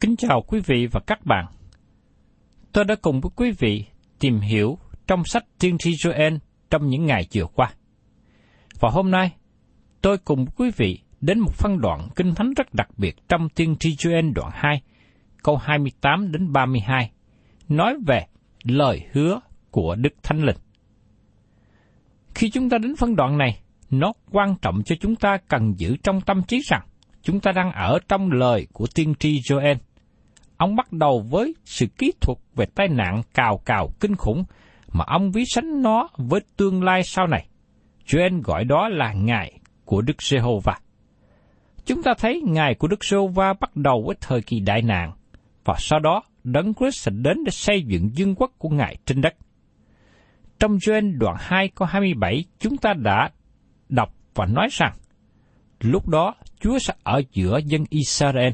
Kính chào quý vị và các bạn. Tôi đã cùng với quý vị tìm hiểu trong sách Tiên tri Joel trong những ngày vừa qua. Và hôm nay, tôi cùng quý vị đến một phân đoạn kinh thánh rất đặc biệt trong Tiên tri Joel đoạn 2, câu 28 đến 32, nói về lời hứa của Đức Thánh Linh. Khi chúng ta đến phân đoạn này, nó quan trọng cho chúng ta cần giữ trong tâm trí rằng chúng ta đang ở trong lời của tiên tri Joel. Ông bắt đầu với sự kỹ thuật về tai nạn cào cào kinh khủng mà ông ví sánh nó với tương lai sau này. Joel gọi đó là ngày của Đức Giê-hô-va. Chúng ta thấy ngày của Đức Giê-hô-va bắt đầu với thời kỳ đại nạn, và sau đó Đấng Christ sẽ đến để xây dựng vương quốc của Ngài trên đất. Trong Joel đoạn 2 câu 27, chúng ta đã đọc và nói rằng, lúc đó Chúa sẽ ở giữa dân Israel.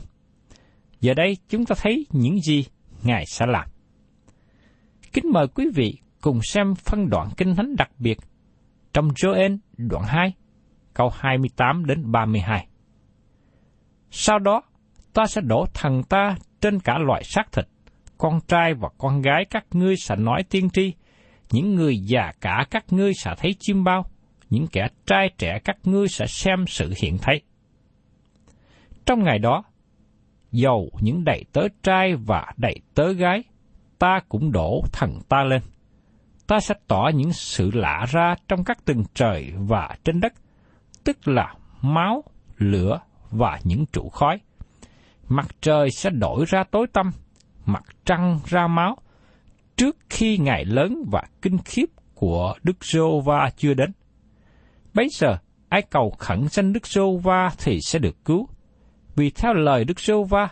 Giờ đây chúng ta thấy những gì Ngài sẽ làm. Kính mời quý vị cùng xem phân đoạn kinh thánh đặc biệt trong Joel đoạn 2, câu 28 đến 32. Sau đó, ta sẽ đổ thần ta trên cả loại xác thịt, con trai và con gái các ngươi sẽ nói tiên tri, những người già cả các ngươi sẽ thấy chim bao, những kẻ trai trẻ các ngươi sẽ xem sự hiện thấy. Trong ngày đó, dầu những đầy tớ trai và đầy tớ gái, ta cũng đổ thần ta lên. Ta sẽ tỏ những sự lạ ra trong các tầng trời và trên đất, tức là máu, lửa và những trụ khói. Mặt trời sẽ đổi ra tối tăm, mặt trăng ra máu, trước khi ngày lớn và kinh khiếp của Đức giô va chưa đến. Bấy giờ, ai cầu khẩn danh Đức Sô va thì sẽ được cứu. Vì theo lời Đức Sô va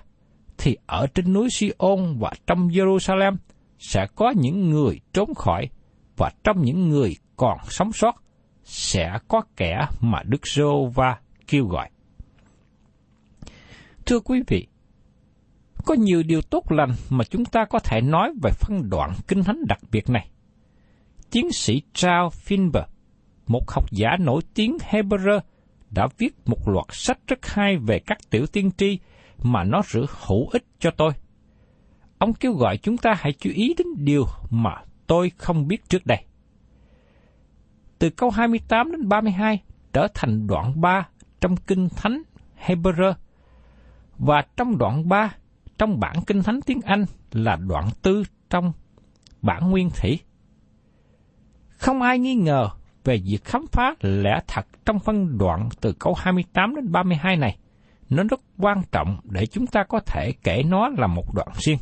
thì ở trên núi Siôn và trong Jerusalem sẽ có những người trốn khỏi và trong những người còn sống sót sẽ có kẻ mà Đức Sô va kêu gọi. Thưa quý vị, có nhiều điều tốt lành mà chúng ta có thể nói về phân đoạn kinh thánh đặc biệt này. Tiến sĩ Charles Finber, một học giả nổi tiếng Hebrew, đã viết một loạt sách rất hay về các tiểu tiên tri mà nó rất hữu ích cho tôi. Ông kêu gọi chúng ta hãy chú ý đến điều mà tôi không biết trước đây. Từ câu 28 đến 32 trở thành đoạn 3 trong Kinh Thánh Hebrew, và trong đoạn 3 trong bản Kinh Thánh tiếng Anh là đoạn tư trong bản nguyên thủy. Không ai nghi ngờ về việc khám phá lẽ thật trong phân đoạn từ câu 28 đến 32 này. Nó rất quan trọng để chúng ta có thể kể nó là một đoạn riêng.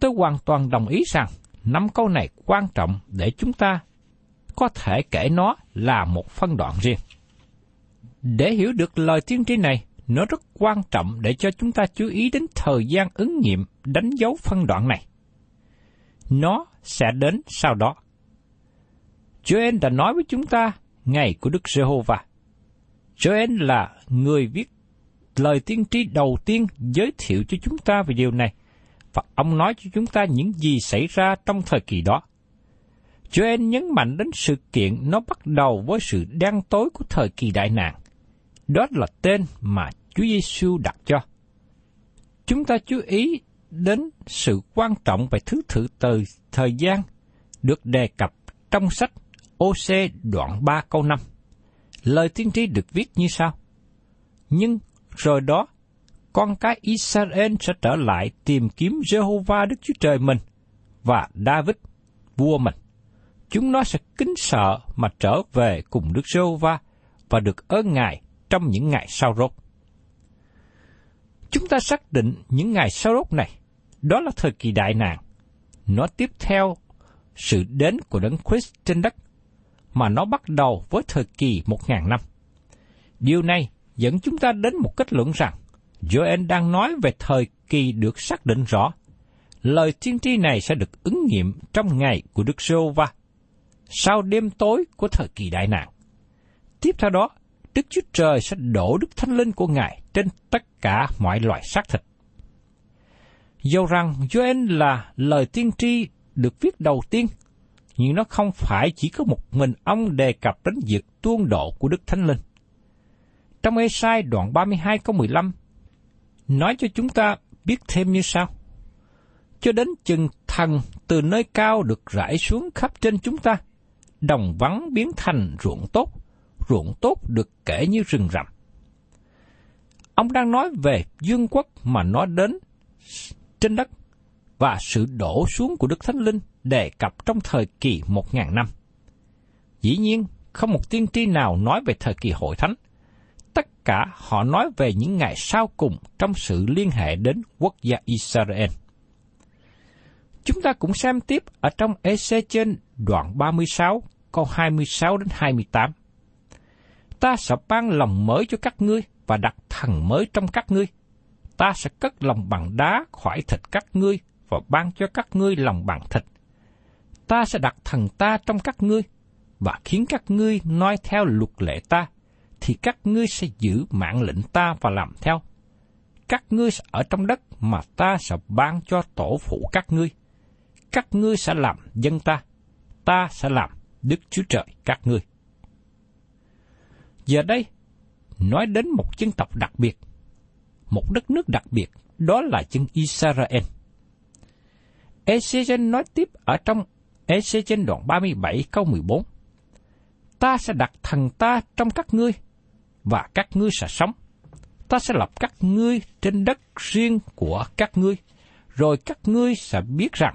Tôi hoàn toàn đồng ý rằng năm câu này quan trọng để chúng ta có thể kể nó là một phân đoạn riêng. Để hiểu được lời tiên tri này, nó rất quan trọng để cho chúng ta chú ý đến thời gian ứng nghiệm đánh dấu phân đoạn này. Nó sẽ đến sau đó. Joel đã nói với chúng ta ngày của Đức Giê-hô-va. Joel là người viết lời tiên tri đầu tiên giới thiệu cho chúng ta về điều này, và ông nói cho chúng ta những gì xảy ra trong thời kỳ đó. Joel nhấn mạnh đến sự kiện nó bắt đầu với sự đen tối của thời kỳ đại nạn. Đó là tên mà Chúa Giêsu đặt cho. Chúng ta chú ý đến sự quan trọng về thứ tự từ thời gian được đề cập trong sách OC đoạn 3 câu 5. Lời tiên tri được viết như sau. Nhưng rồi đó, con cái Israel sẽ trở lại tìm kiếm Jehovah Đức Chúa Trời mình và David, vua mình. Chúng nó sẽ kính sợ mà trở về cùng Đức Jehovah và được ơn Ngài trong những ngày sau rốt. Chúng ta xác định những ngày sau rốt này, đó là thời kỳ đại nạn. Nó tiếp theo sự đến của Đấng Christ trên đất, mà nó bắt đầu với thời kỳ một ngàn năm. Điều này dẫn chúng ta đến một kết luận rằng Joel đang nói về thời kỳ được xác định rõ. Lời tiên tri này sẽ được ứng nghiệm trong ngày của Đức giê va sau đêm tối của thời kỳ đại nạn. Tiếp theo đó, Đức Chúa Trời sẽ đổ Đức Thánh Linh của Ngài trên tất cả mọi loại xác thịt. Dầu rằng Joel là lời tiên tri được viết đầu tiên, nhưng nó không phải chỉ có một mình ông đề cập đến việc tuôn độ của Đức Thánh Linh. Trong Ê-sai đoạn 32 câu 15, nói cho chúng ta biết thêm như sau. Cho đến chừng thần từ nơi cao được rải xuống khắp trên chúng ta, đồng vắng biến thành ruộng tốt, ruộng tốt được kể như rừng rậm. Ông đang nói về dương quốc mà nó đến trên đất và sự đổ xuống của Đức Thánh Linh đề cập trong thời kỳ một ngàn năm. Dĩ nhiên, không một tiên tri nào nói về thời kỳ hội thánh. Tất cả họ nói về những ngày sau cùng trong sự liên hệ đến quốc gia Israel. Chúng ta cũng xem tiếp ở trong EC trên đoạn 36, câu 26 đến 28. Ta sẽ ban lòng mới cho các ngươi và đặt thần mới trong các ngươi. Ta sẽ cất lòng bằng đá khỏi thịt các ngươi và ban cho các ngươi lòng bằng thịt. Ta sẽ đặt thần ta trong các ngươi và khiến các ngươi noi theo luật lệ ta, thì các ngươi sẽ giữ mạng lệnh ta và làm theo. Các ngươi sẽ ở trong đất mà ta sẽ ban cho tổ phụ các ngươi. Các ngươi sẽ làm dân ta, ta sẽ làm Đức Chúa Trời các ngươi. Giờ đây, nói đến một dân tộc đặc biệt, một đất nước đặc biệt, đó là dân Israel. Ezechen nói tiếp ở trong Ezechen đoạn 37 câu 14. Ta sẽ đặt thần ta trong các ngươi, và các ngươi sẽ sống. Ta sẽ lập các ngươi trên đất riêng của các ngươi, rồi các ngươi sẽ biết rằng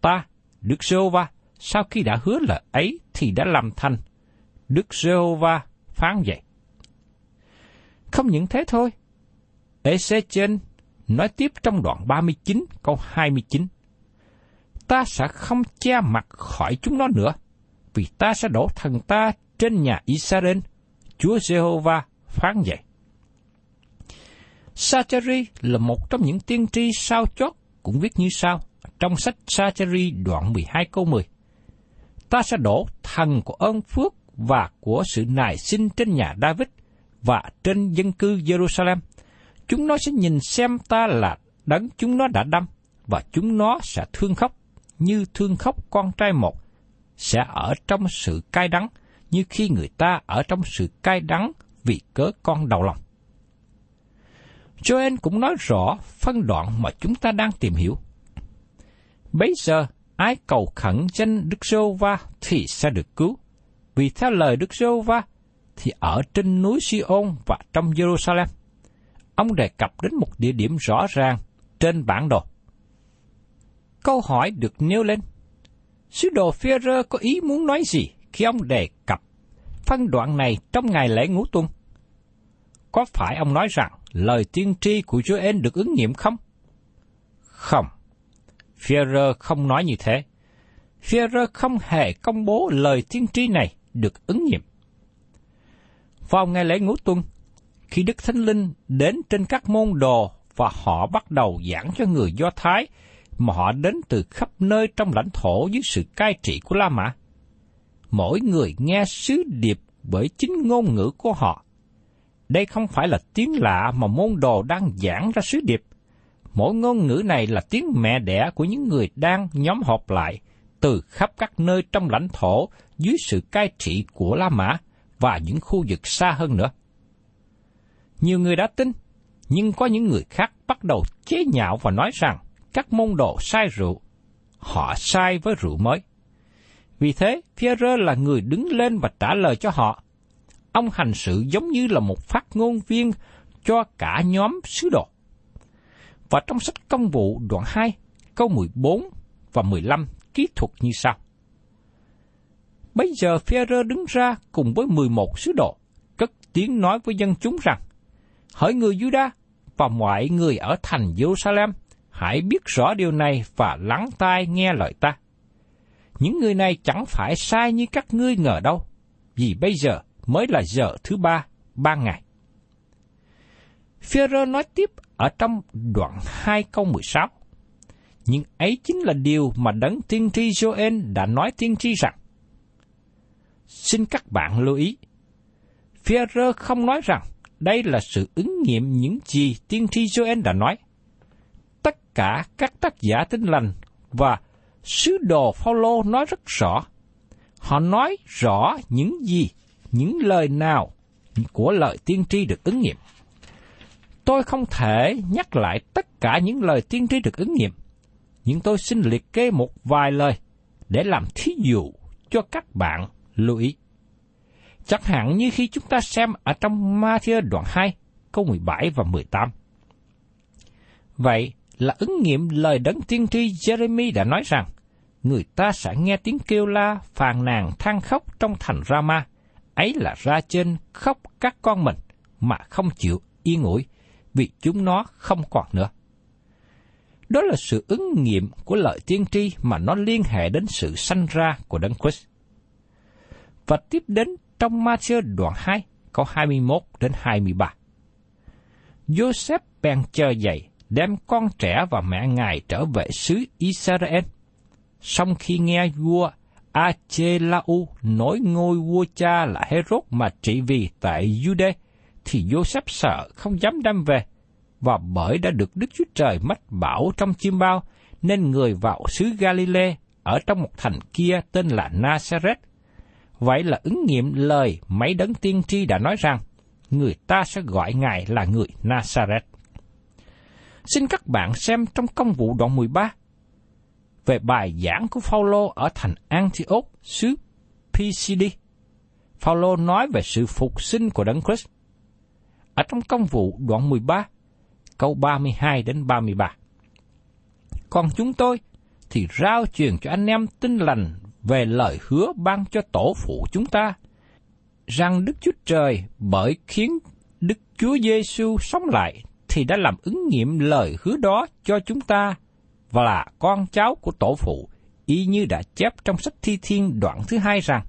ta, Đức giê va sau khi đã hứa lời ấy thì đã làm thành. Đức giê va phán vậy. Không những thế thôi, Ezechen nói tiếp trong đoạn 39 câu 29. Ta sẽ không che mặt khỏi chúng nó nữa, vì ta sẽ đổ thần ta trên nhà Israel, Chúa Jehovah phán vậy. Sachari là một trong những tiên tri sao chót cũng viết như sau trong sách Sachari đoạn 12 câu 10. Ta sẽ đổ thần của ơn phước và của sự nài sinh trên nhà David và trên dân cư Jerusalem. Chúng nó sẽ nhìn xem ta là đấng chúng nó đã đâm, và chúng nó sẽ thương khóc như thương khóc con trai một, sẽ ở trong sự cay đắng như khi người ta ở trong sự cay đắng vì cớ con đầu lòng. Joel cũng nói rõ phân đoạn mà chúng ta đang tìm hiểu. Bây giờ, ai cầu khẩn danh Đức Sô Va thì sẽ được cứu. Vì theo lời Đức Sô Va, thì ở trên núi Siôn và trong Jerusalem. Ông đề cập đến một địa điểm rõ ràng trên bản đồ. Câu hỏi được nêu lên. Sứ đồ phi có ý muốn nói gì khi ông đề cập phân đoạn này trong ngày lễ ngũ tuần? Có phải ông nói rằng lời tiên tri của Chúa Ên được ứng nghiệm không? Không. phi không nói như thế. phi không hề công bố lời tiên tri này được ứng nghiệm. Vào ngày lễ ngũ tuần, khi Đức Thánh Linh đến trên các môn đồ và họ bắt đầu giảng cho người Do Thái mà họ đến từ khắp nơi trong lãnh thổ dưới sự cai trị của La Mã. Mỗi người nghe sứ điệp bởi chính ngôn ngữ của họ. Đây không phải là tiếng lạ mà môn đồ đang giảng ra sứ điệp. Mỗi ngôn ngữ này là tiếng mẹ đẻ của những người đang nhóm họp lại từ khắp các nơi trong lãnh thổ dưới sự cai trị của La Mã và những khu vực xa hơn nữa. Nhiều người đã tin, nhưng có những người khác bắt đầu chế nhạo và nói rằng các môn đồ sai rượu. Họ sai với rượu mới. Vì thế, Pierre là người đứng lên và trả lời cho họ. Ông hành sự giống như là một phát ngôn viên cho cả nhóm sứ đồ. Và trong sách công vụ đoạn 2, câu 14 và 15 kỹ thuật như sau. Bây giờ Phêrô đứng ra cùng với 11 sứ đồ, cất tiếng nói với dân chúng rằng, Hỡi người Juda và mọi người ở thành Jerusalem, hãy biết rõ điều này và lắng tai nghe lời ta. Những người này chẳng phải sai như các ngươi ngờ đâu, vì bây giờ mới là giờ thứ ba, ba ngày. Phêrô nói tiếp ở trong đoạn 2 câu 16. Nhưng ấy chính là điều mà đấng tiên tri Joel đã nói tiên tri rằng. Xin các bạn lưu ý, Phêrô không nói rằng đây là sự ứng nghiệm những gì tiên tri Joel đã nói. Cả các tác giả tin lành và sứ đồ Phaolô nói rất rõ. Họ nói rõ những gì, những lời nào của lời tiên tri được ứng nghiệm. Tôi không thể nhắc lại tất cả những lời tiên tri được ứng nghiệm, nhưng tôi xin liệt kê một vài lời để làm thí dụ cho các bạn lưu ý. Chẳng hạn như khi chúng ta xem ở trong Matthew đoạn 2, câu 17 và 18. Vậy là ứng nghiệm lời đấng tiên tri Jeremy đã nói rằng, người ta sẽ nghe tiếng kêu la, phàn nàn, than khóc trong thành Rama. Ấy là ra trên khóc các con mình, mà không chịu yên ủi, vì chúng nó không còn nữa. Đó là sự ứng nghiệm của lời tiên tri mà nó liên hệ đến sự sanh ra của Đấng Christ. Và tiếp đến trong Matthew đoạn 2, câu 21 đến 23. Joseph bèn chờ dậy, đem con trẻ và mẹ ngài trở về xứ Israel. Song khi nghe vua Achelau nói ngôi vua cha là Herod mà trị vì tại Jude, thì Joseph sợ không dám đem về, và bởi đã được Đức Chúa Trời mách bảo trong chim bao, nên người vào xứ Galilee ở trong một thành kia tên là Nazareth. Vậy là ứng nghiệm lời mấy đấng tiên tri đã nói rằng, người ta sẽ gọi Ngài là người Nazareth. Xin các bạn xem trong công vụ đoạn 13 về bài giảng của Phaolô ở thành Antioch, xứ PCD. Phaolô nói về sự phục sinh của Đấng Christ. Ở trong công vụ đoạn 13, câu 32 đến 33. Còn chúng tôi thì rao truyền cho anh em tin lành về lời hứa ban cho tổ phụ chúng ta, rằng Đức Chúa Trời bởi khiến Đức Chúa Giêsu sống lại thì đã làm ứng nghiệm lời hứa đó cho chúng ta và là con cháu của tổ phụ, y như đã chép trong sách Thi Thiên đoạn thứ hai rằng,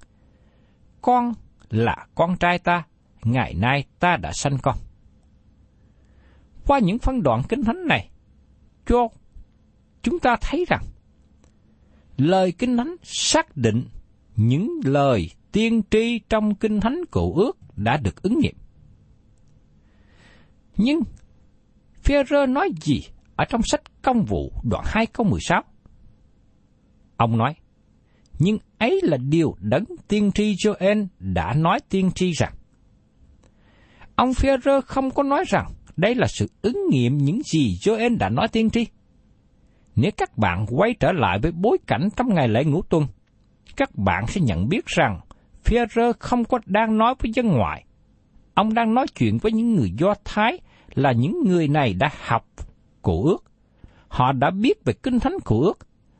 Con là con trai ta, ngày nay ta đã sanh con. Qua những phân đoạn kinh thánh này, cho chúng ta thấy rằng, lời kinh thánh xác định những lời tiên tri trong kinh thánh cựu ước đã được ứng nghiệm. Nhưng Führer nói gì ở trong sách công vụ đoạn 2 câu 16? Ông nói, nhưng ấy là điều đấng tiên tri Joel đã nói tiên tri rằng. Ông Führer không có nói rằng đây là sự ứng nghiệm những gì Joel đã nói tiên tri. Nếu các bạn quay trở lại với bối cảnh trong ngày lễ ngũ tuần, các bạn sẽ nhận biết rằng Führer không có đang nói với dân ngoại. Ông đang nói chuyện với những người Do Thái là những người này đã học cổ ước, Họ đã biết về kinh thánh của ước.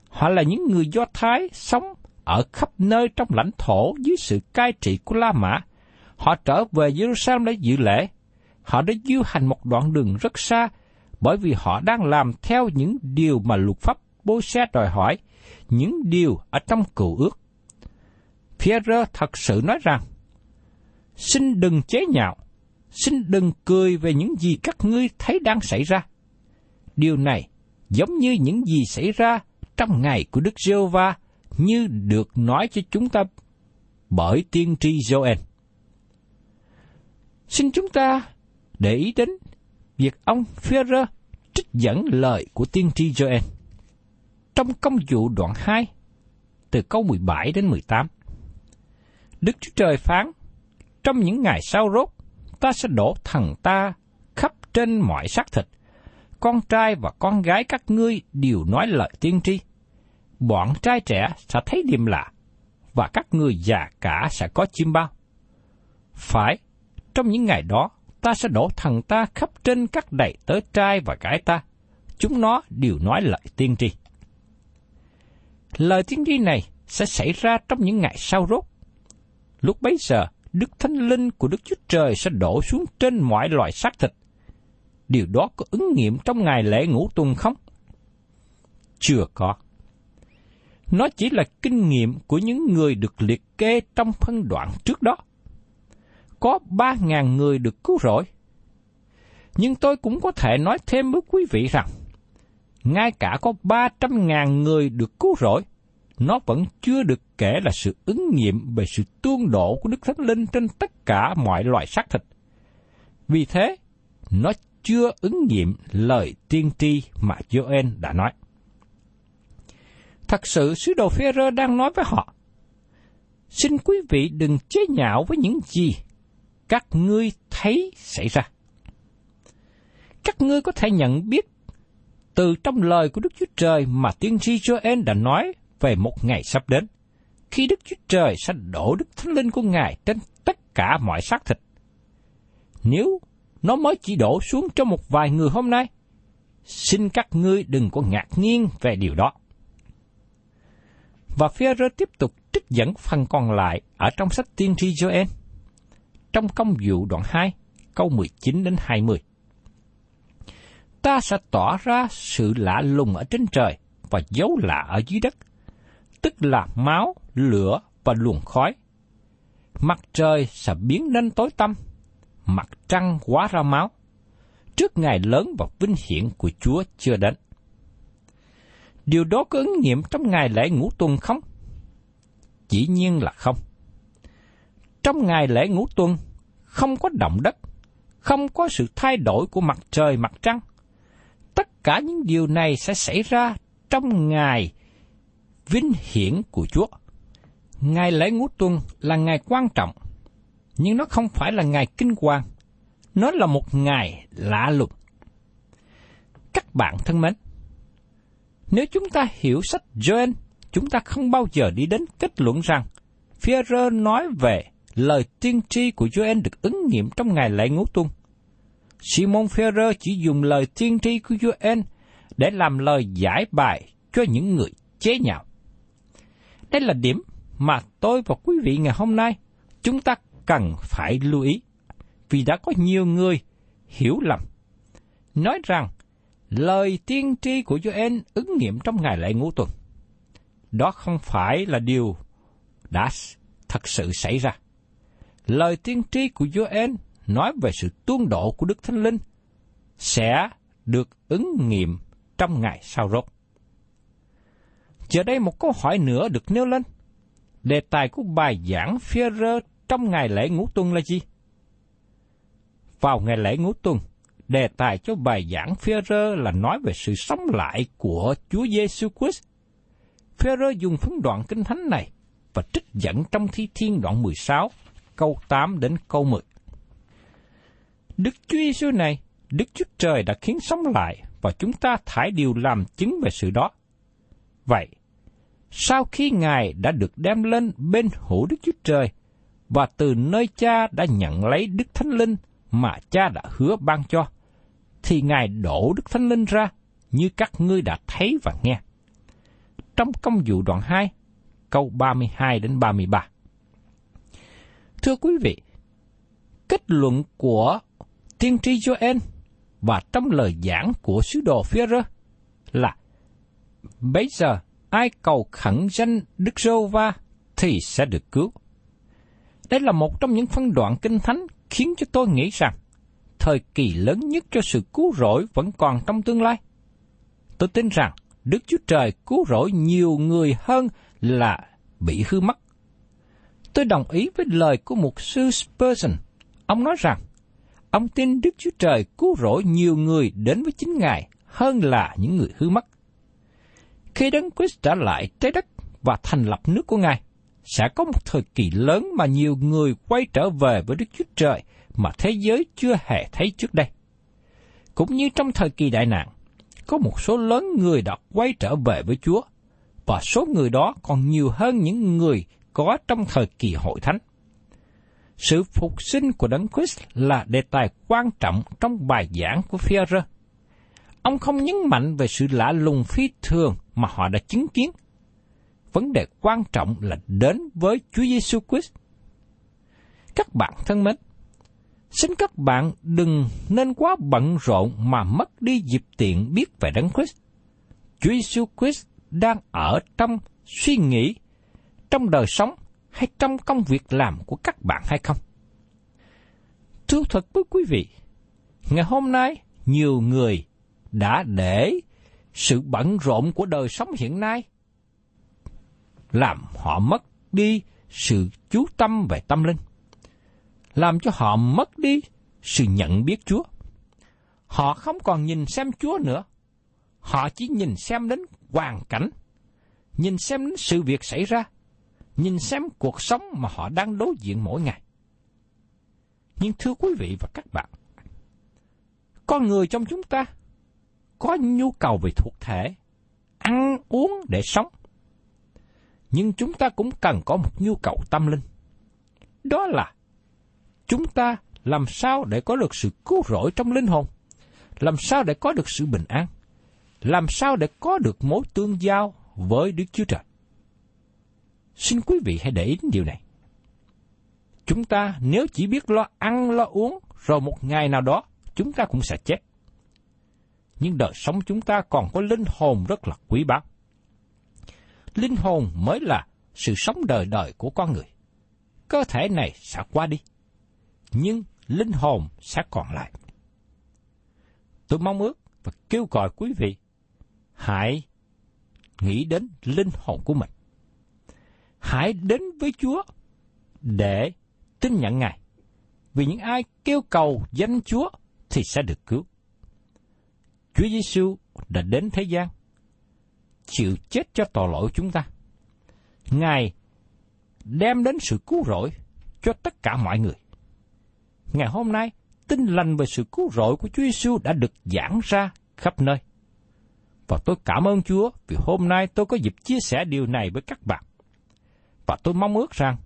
Họ là những người Do Thái sống ở khắp nơi trong lãnh thổ dưới sự cai trị của La Mã. Họ trở về Jerusalem để dự lễ. Họ đã du hành một đoạn đường rất xa bởi vì họ đang làm theo những điều mà luật pháp bố xe đòi hỏi, những điều ở trong cựu ước. Pierre thật sự nói rằng, xin đừng chế nhạo, xin đừng cười về những gì các ngươi thấy đang xảy ra. Điều này giống như những gì xảy ra trong ngày của Đức giê va như được nói cho chúng ta bởi tiên tri Joel. Xin chúng ta để ý đến việc ông Führer trích dẫn lời của tiên tri Joel. Trong công vụ đoạn 2, từ câu 17 đến 18. Đức Chúa Trời phán, trong những ngày sau rốt, ta sẽ đổ thần ta khắp trên mọi xác thịt. Con trai và con gái các ngươi đều nói lời tiên tri. Bọn trai trẻ sẽ thấy điềm lạ, và các ngươi già cả sẽ có chim bao. Phải, trong những ngày đó, ta sẽ đổ thần ta khắp trên các đầy tớ trai và gái ta. Chúng nó đều nói lời tiên tri. Lời tiên tri này sẽ xảy ra trong những ngày sau rốt. Lúc bấy giờ, Đức Thánh Linh của Đức Chúa Trời sẽ đổ xuống trên mọi loại xác thịt. Điều đó có ứng nghiệm trong ngày lễ ngũ tuần không? Chưa có. Nó chỉ là kinh nghiệm của những người được liệt kê trong phân đoạn trước đó. Có ba ngàn người được cứu rỗi. Nhưng tôi cũng có thể nói thêm với quý vị rằng, ngay cả có ba trăm ngàn người được cứu rỗi, nó vẫn chưa được kể là sự ứng nghiệm về sự tuôn đổ của Đức Thánh Linh trên tất cả mọi loại xác thịt. Vì thế, nó chưa ứng nghiệm lời tiên tri mà Joel đã nói. Thật sự, sứ đồ phê đang nói với họ, xin quý vị đừng chế nhạo với những gì các ngươi thấy xảy ra. Các ngươi có thể nhận biết từ trong lời của Đức Chúa Trời mà tiên tri Joel đã nói về một ngày sắp đến, khi Đức Chúa Trời sẽ đổ Đức Thánh Linh của Ngài trên tất cả mọi xác thịt. Nếu nó mới chỉ đổ xuống cho một vài người hôm nay, xin các ngươi đừng có ngạc nhiên về điều đó. Và phía tiếp tục trích dẫn phần còn lại ở trong sách tiên tri Joel. Trong công vụ đoạn 2, câu 19 đến 20. Ta sẽ tỏ ra sự lạ lùng ở trên trời và dấu lạ ở dưới đất, tức là máu, lửa và luồng khói. Mặt trời sẽ biến nên tối tăm, mặt trăng hóa ra máu, trước ngày lớn và vinh hiển của Chúa chưa đến. Điều đó có ứng nghiệm trong ngày lễ ngũ tuần không? Dĩ nhiên là không. Trong ngày lễ ngũ tuần, không có động đất, không có sự thay đổi của mặt trời mặt trăng. Tất cả những điều này sẽ xảy ra trong ngày vinh hiển của Chúa. Ngày lễ ngũ tuần là ngày quan trọng, nhưng nó không phải là ngày kinh hoàng. Nó là một ngày lạ lùng. Các bạn thân mến, nếu chúng ta hiểu sách Joel, chúng ta không bao giờ đi đến kết luận rằng Führer nói về lời tiên tri của Joel được ứng nghiệm trong ngày lễ ngũ tuần. Simon Führer chỉ dùng lời tiên tri của Joel để làm lời giải bài cho những người chế nhạo. Đây là điểm mà tôi và quý vị ngày hôm nay chúng ta cần phải lưu ý, vì đã có nhiều người hiểu lầm, nói rằng lời tiên tri của Joel ứng nghiệm trong ngày lễ ngũ tuần. Đó không phải là điều đã thật sự xảy ra. Lời tiên tri của Joel nói về sự tuôn độ của Đức Thánh Linh sẽ được ứng nghiệm trong ngày sau rốt. Giờ đây một câu hỏi nữa được nêu lên. Đề tài của bài giảng Führer trong ngày lễ ngũ tuần là gì? Vào ngày lễ ngũ tuần, đề tài cho bài giảng Führer là nói về sự sống lại của Chúa Giêsu Christ. Führer dùng phân đoạn kinh thánh này và trích dẫn trong Thi Thiên đoạn 16, câu 8 đến câu 10. Đức Chúa Giêsu này, Đức Chúa Trời đã khiến sống lại và chúng ta thải điều làm chứng về sự đó. Vậy, sau khi Ngài đã được đem lên bên hữu Đức Chúa Trời và từ nơi cha đã nhận lấy Đức Thánh Linh mà cha đã hứa ban cho, thì Ngài đổ Đức Thánh Linh ra như các ngươi đã thấy và nghe. Trong công vụ đoạn 2, câu 32 đến 33. Thưa quý vị, kết luận của tiên tri Joel và trong lời giảng của sứ đồ phi là Bây giờ ai cầu khẩn danh Đức Rô Va thì sẽ được cứu. Đây là một trong những phân đoạn kinh thánh khiến cho tôi nghĩ rằng thời kỳ lớn nhất cho sự cứu rỗi vẫn còn trong tương lai. Tôi tin rằng Đức Chúa Trời cứu rỗi nhiều người hơn là bị hư mất. Tôi đồng ý với lời của một sư Spurgeon. Ông nói rằng, ông tin Đức Chúa Trời cứu rỗi nhiều người đến với chính Ngài hơn là những người hư mất. Khi Đấng Christ trở lại trái đất và thành lập nước của Ngài, sẽ có một thời kỳ lớn mà nhiều người quay trở về với Đức Chúa Trời mà thế giới chưa hề thấy trước đây. Cũng như trong thời kỳ đại nạn, có một số lớn người đã quay trở về với Chúa, và số người đó còn nhiều hơn những người có trong thời kỳ hội thánh. Sự phục sinh của Đấng Christ là đề tài quan trọng trong bài giảng của Führer. Ông không nhấn mạnh về sự lạ lùng phi thường mà họ đã chứng kiến. Vấn đề quan trọng là đến với Chúa Giêsu Christ. Các bạn thân mến, xin các bạn đừng nên quá bận rộn mà mất đi dịp tiện biết về Đấng Christ. Chúa Giêsu Christ đang ở trong suy nghĩ, trong đời sống hay trong công việc làm của các bạn hay không? Thưa thật với quý vị, ngày hôm nay nhiều người đã để sự bận rộn của đời sống hiện nay làm họ mất đi sự chú tâm về tâm linh, làm cho họ mất đi sự nhận biết Chúa. Họ không còn nhìn xem Chúa nữa, họ chỉ nhìn xem đến hoàn cảnh, nhìn xem đến sự việc xảy ra, nhìn xem cuộc sống mà họ đang đối diện mỗi ngày. Nhưng thưa quý vị và các bạn, con người trong chúng ta có nhu cầu về thuộc thể, ăn uống để sống. Nhưng chúng ta cũng cần có một nhu cầu tâm linh. Đó là chúng ta làm sao để có được sự cứu rỗi trong linh hồn, làm sao để có được sự bình an, làm sao để có được mối tương giao với Đức Chúa Trời. Xin quý vị hãy để ý đến điều này. Chúng ta nếu chỉ biết lo ăn lo uống, rồi một ngày nào đó chúng ta cũng sẽ chết nhưng đời sống chúng ta còn có linh hồn rất là quý báu. Linh hồn mới là sự sống đời đời của con người. Cơ thể này sẽ qua đi, nhưng linh hồn sẽ còn lại. Tôi mong ước và kêu gọi quý vị hãy nghĩ đến linh hồn của mình. Hãy đến với Chúa để tin nhận Ngài. Vì những ai kêu cầu danh Chúa thì sẽ được cứu. Chúa Giêsu đã đến thế gian, chịu chết cho tội lỗi chúng ta. Ngài đem đến sự cứu rỗi cho tất cả mọi người. Ngày hôm nay, tin lành về sự cứu rỗi của Chúa Giêsu đã được giảng ra khắp nơi. Và tôi cảm ơn Chúa vì hôm nay tôi có dịp chia sẻ điều này với các bạn. Và tôi mong ước rằng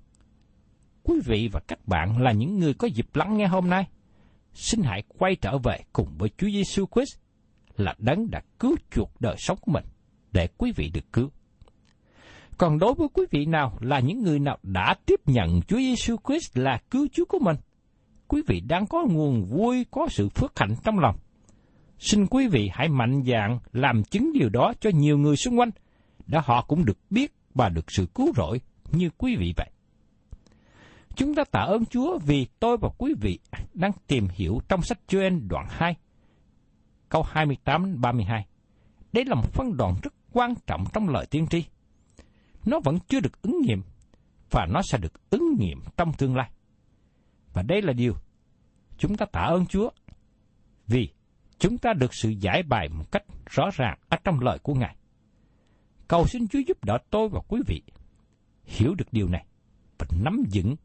quý vị và các bạn là những người có dịp lắng nghe hôm nay. Xin hãy quay trở về cùng với Chúa Giêsu Christ là đấng đã cứu chuộc đời sống của mình để quý vị được cứu. Còn đối với quý vị nào là những người nào đã tiếp nhận Chúa Giêsu Christ là cứu Chúa của mình, quý vị đang có nguồn vui, có sự phước hạnh trong lòng. Xin quý vị hãy mạnh dạn làm chứng điều đó cho nhiều người xung quanh, để họ cũng được biết và được sự cứu rỗi như quý vị vậy. Chúng ta tạ ơn Chúa vì tôi và quý vị đang tìm hiểu trong sách Joel đoạn 2, câu 28-32. Đây là một phân đoạn rất quan trọng trong lời tiên tri. Nó vẫn chưa được ứng nghiệm, và nó sẽ được ứng nghiệm trong tương lai. Và đây là điều chúng ta tạ ơn Chúa, vì chúng ta được sự giải bài một cách rõ ràng ở trong lời của Ngài. Cầu xin Chúa giúp đỡ tôi và quý vị hiểu được điều này và nắm vững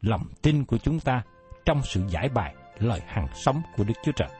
lòng tin của chúng ta trong sự giải bài lời hàng sống của Đức Chúa Trời.